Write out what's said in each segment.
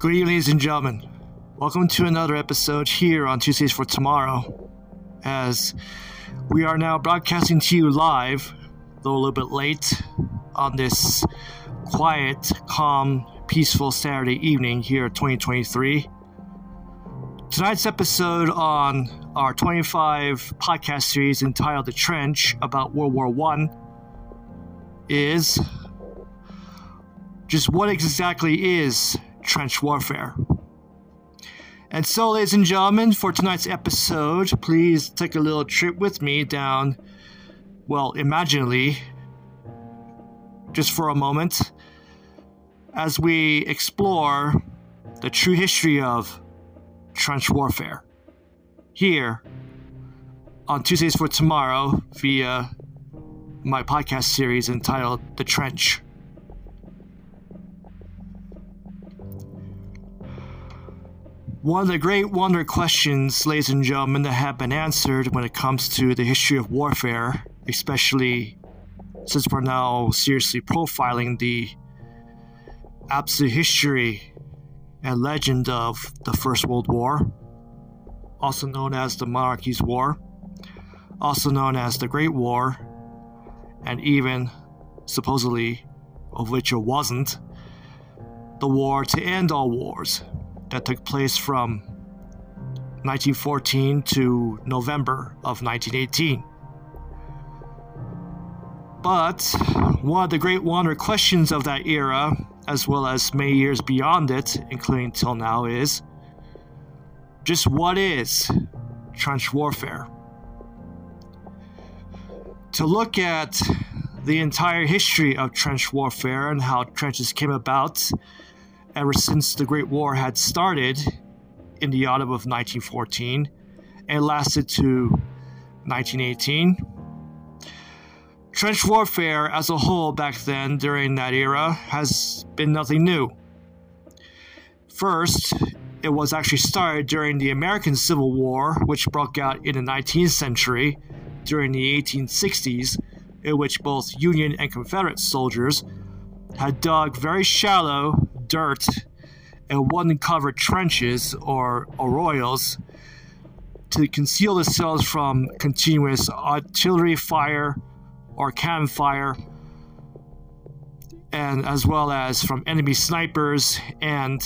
Good evening, ladies and gentlemen. Welcome to another episode here on Tuesdays for Tomorrow. As we are now broadcasting to you live, though a little bit late, on this quiet, calm, peaceful Saturday evening here at 2023. Tonight's episode on our 25 podcast series entitled The Trench about World War One is just what exactly is trench warfare. And so, ladies and gentlemen, for tonight's episode, please take a little trip with me down, well, imaginally, just for a moment, as we explore the true history of trench warfare here on Tuesdays for Tomorrow via my podcast series entitled The Trench. One of the great wonder questions, ladies and gentlemen, that have been answered when it comes to the history of warfare, especially since we're now seriously profiling the absolute history and legend of the First World War, also known as the Monarchies' War, also known as the Great War, and even, supposedly, of which it wasn't, the war to end all wars that took place from 1914 to November of 1918. But one of the great wonder questions of that era, as well as many years beyond it, including till now, is just what is trench warfare? To look at the entire history of trench warfare and how trenches came about ever since the Great War had started in the autumn of 1914 and lasted to 1918. Trench warfare as a whole back then during that era has been nothing new. First, it was actually started during the American Civil War, which broke out in the 19th century during the 1860s, in which both Union and Confederate soldiers had dug very shallow dirt and one covered trenches or arroyos to conceal themselves from continuous artillery fire or cannon fire, and as well as from enemy snipers and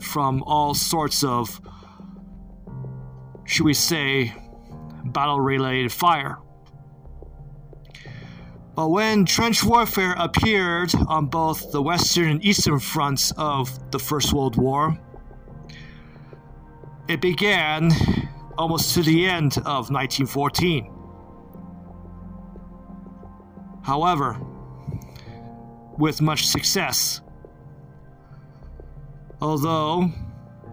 from all sorts of, should we say, battle related fire. But when trench warfare appeared on both the western and eastern fronts of the First World War, it began almost to the end of 1914. However, with much success. Although,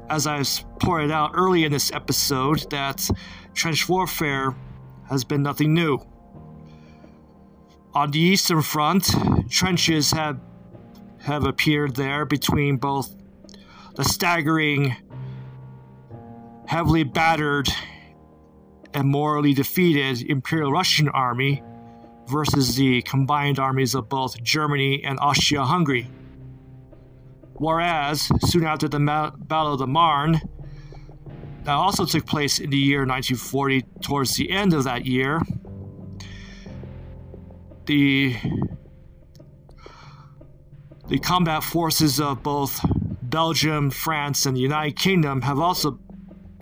as I've pointed out early in this episode, that trench warfare has been nothing new. On the eastern front, trenches have have appeared there between both the staggering, heavily battered, and morally defeated Imperial Russian army versus the combined armies of both Germany and Austria Hungary. Whereas, soon after the Battle of the Marne, that also took place in the year 1940, towards the end of that year, the the combat forces of both Belgium, France, and the United Kingdom have also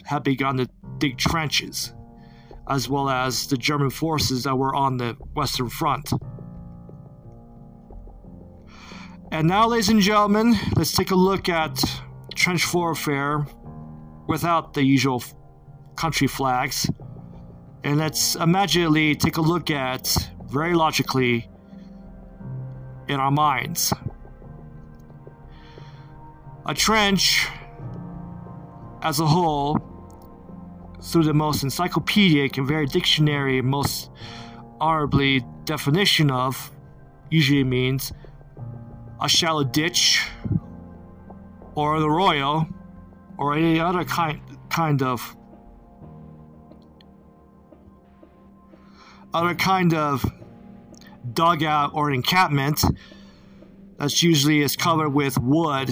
have begun to dig trenches, as well as the German forces that were on the Western Front. And now, ladies and gentlemen, let's take a look at trench warfare without the usual country flags. And let's immediately take a look at very logically in our minds. A trench, as a whole, through the most encyclopedic and very dictionary, most honorably definition of, usually means a shallow ditch or the royal or any other kind kind of other kind of dugout or encampment that's usually is covered with wood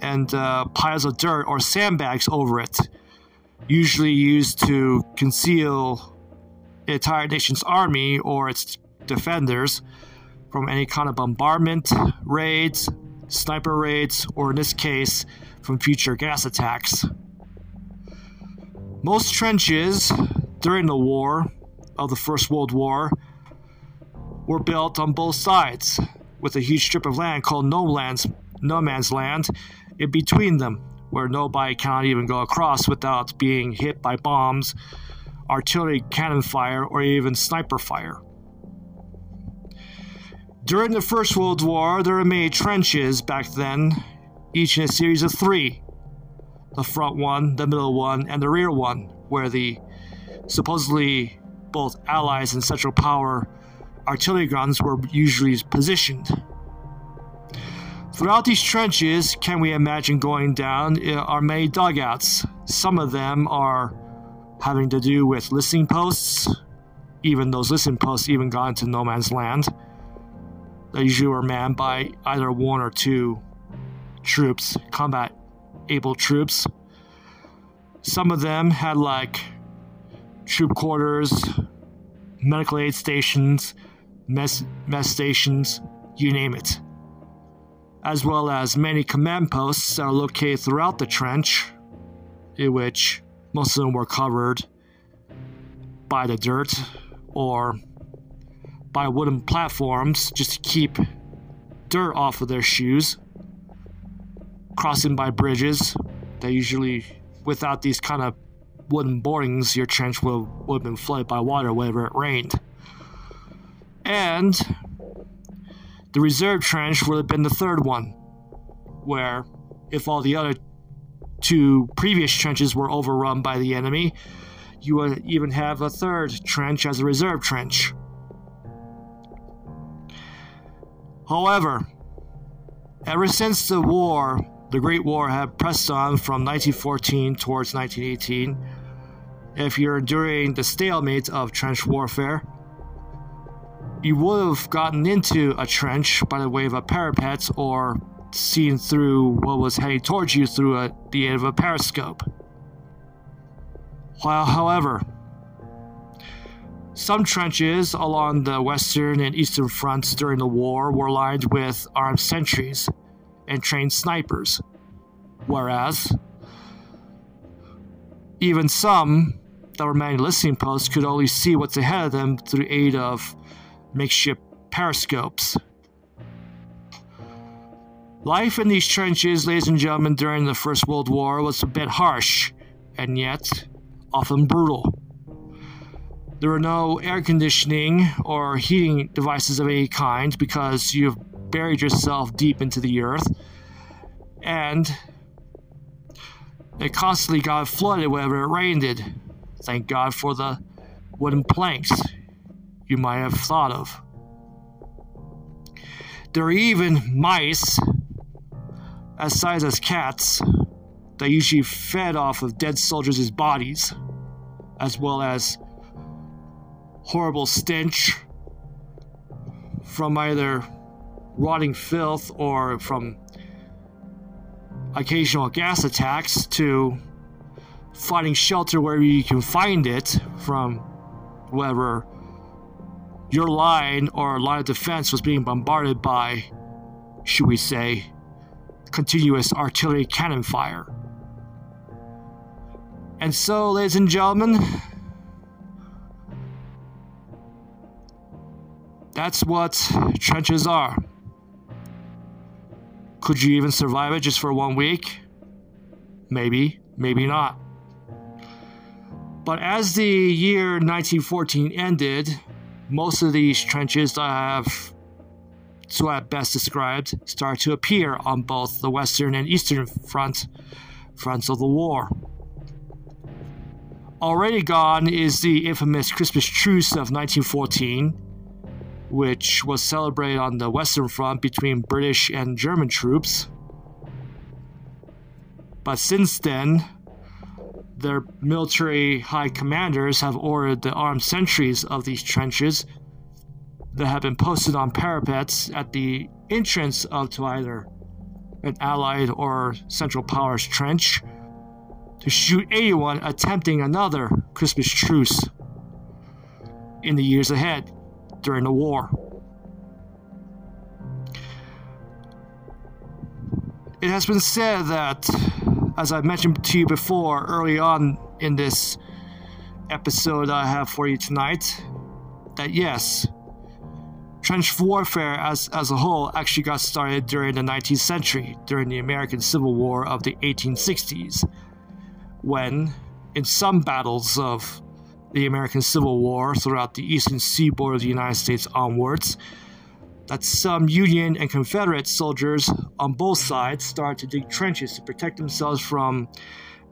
and uh, piles of dirt or sandbags over it, usually used to conceal the entire nation's army or its defenders from any kind of bombardment, raids, sniper raids, or in this case, from future gas attacks. Most trenches during the war of the First World War were built on both sides, with a huge strip of land called no, lands, no man's land in between them, where nobody cannot even go across without being hit by bombs, artillery cannon fire, or even sniper fire. During the First World War, there were many trenches back then, each in a series of three the front one, the middle one, and the rear one, where the supposedly both Allies and Central Power artillery guns were usually positioned. Throughout these trenches, can we imagine going down, are many dugouts. Some of them are having to do with listening posts. Even those listening posts even got into no man's land. They usually were manned by either one or two troops, combat able troops. Some of them had like troop quarters, medical aid stations, mess, stations, you name it. As well as many command posts are located throughout the trench, in which most of them were covered by the dirt or by wooden platforms just to keep dirt off of their shoes. Crossing by bridges that usually, without these kind of wooden boardings, your trench would, would have been flooded by water whenever it rained. And the reserve trench would have been the third one, where if all the other two previous trenches were overrun by the enemy, you would even have a third trench as a reserve trench. However, ever since the war, the Great War had pressed on from 1914 towards 1918, if you're enduring the stalemate of trench warfare, you would have gotten into a trench by the way of a parapet or seen through what was heading towards you through a, the aid of a periscope. While, however, some trenches along the western and eastern fronts during the war were lined with armed sentries and trained snipers, whereas even some that were manning listening posts could only see what's ahead of them through aid of makeshift periscopes. Life in these trenches, ladies and gentlemen, during the First World War was a bit harsh, and yet often brutal. There were no air conditioning or heating devices of any kind because you've buried yourself deep into the earth, and it constantly got flooded whenever it rained. Thank God for the wooden planks you might have thought of. There are even mice, as size as cats, that usually fed off of dead soldiers' bodies, as well as horrible stench from either rotting filth or from occasional gas attacks to finding shelter wherever you can find it from whatever your line or line of defense was being bombarded by, should we say, continuous artillery cannon fire. And so, ladies and gentlemen, that's what trenches are. Could you even survive it just for one week? Maybe, maybe not. But as the year 1914 ended, most of these trenches that I have so I best described start to appear on both the western and eastern front fronts of the war. Already gone is the infamous Christmas truce of 1914, which was celebrated on the western front between British and German troops. But since then, their military high commanders have ordered the armed sentries of these trenches that have been posted on parapets at the entrance of to either an Allied or Central Powers trench to shoot anyone attempting another Christmas truce in the years ahead during the war. It has been said that, as I mentioned to you before early on in this episode I have for you tonight, that yes, trench warfare as, as a whole actually got started during the 19th century, during the American Civil War of the 1860s, when, in some battles of the American Civil War throughout the eastern seaboard of the United States onwards, that some Union and Confederate soldiers on both sides started to dig trenches to protect themselves from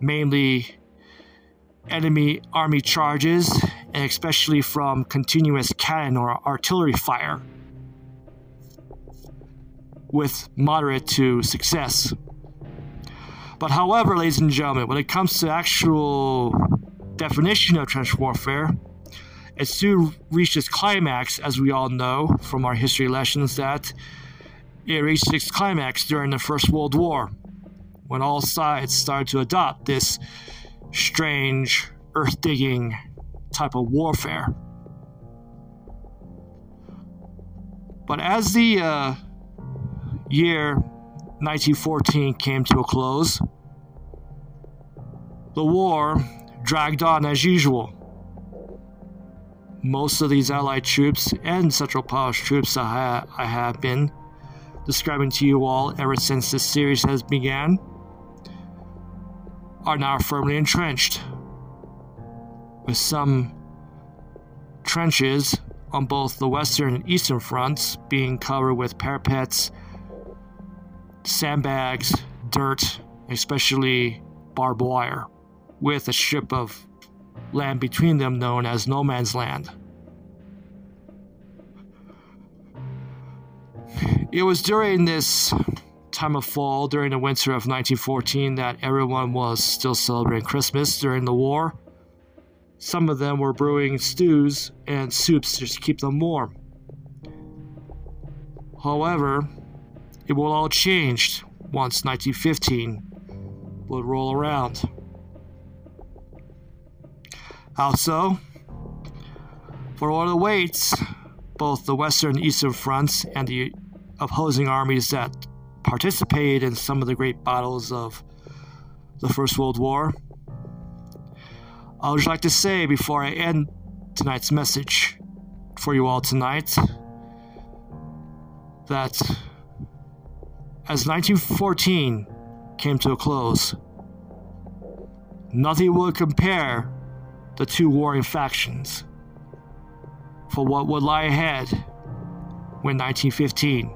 mainly enemy army charges and especially from continuous cannon or artillery fire with moderate to success. But however, ladies and gentlemen, when it comes to actual definition of trench warfare, it soon reached its climax, as we all know from our history lessons, that it reached its climax during the First World War, when all sides started to adopt this strange, earth digging type of warfare. But as the uh, year 1914 came to a close, the war dragged on as usual. Most of these Allied troops and Central Powers troops I, ha- I have been describing to you all ever since this series has began are now firmly entrenched, with some trenches on both the western and eastern fronts being covered with parapets, sandbags, dirt, especially barbed wire, with a strip of land between them known as no man's land. It was during this time of fall, during the winter of 1914, that everyone was still celebrating Christmas during the war. Some of them were brewing stews and soups just to keep them warm. However, it will all change once 1915 would roll around. How so? For what awaits both the Western and Eastern fronts and the opposing armies that participated in some of the great battles of the First World War. I would like to say before I end tonight's message for you all tonight that as 1914 came to a close, nothing would compare the two warring factions for what would lie ahead when 1915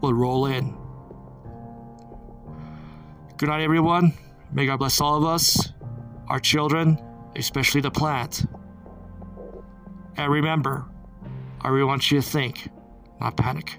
would roll in. Good night, everyone. May God bless all of us, our children, especially the plant. And remember, I really want you to think, not panic.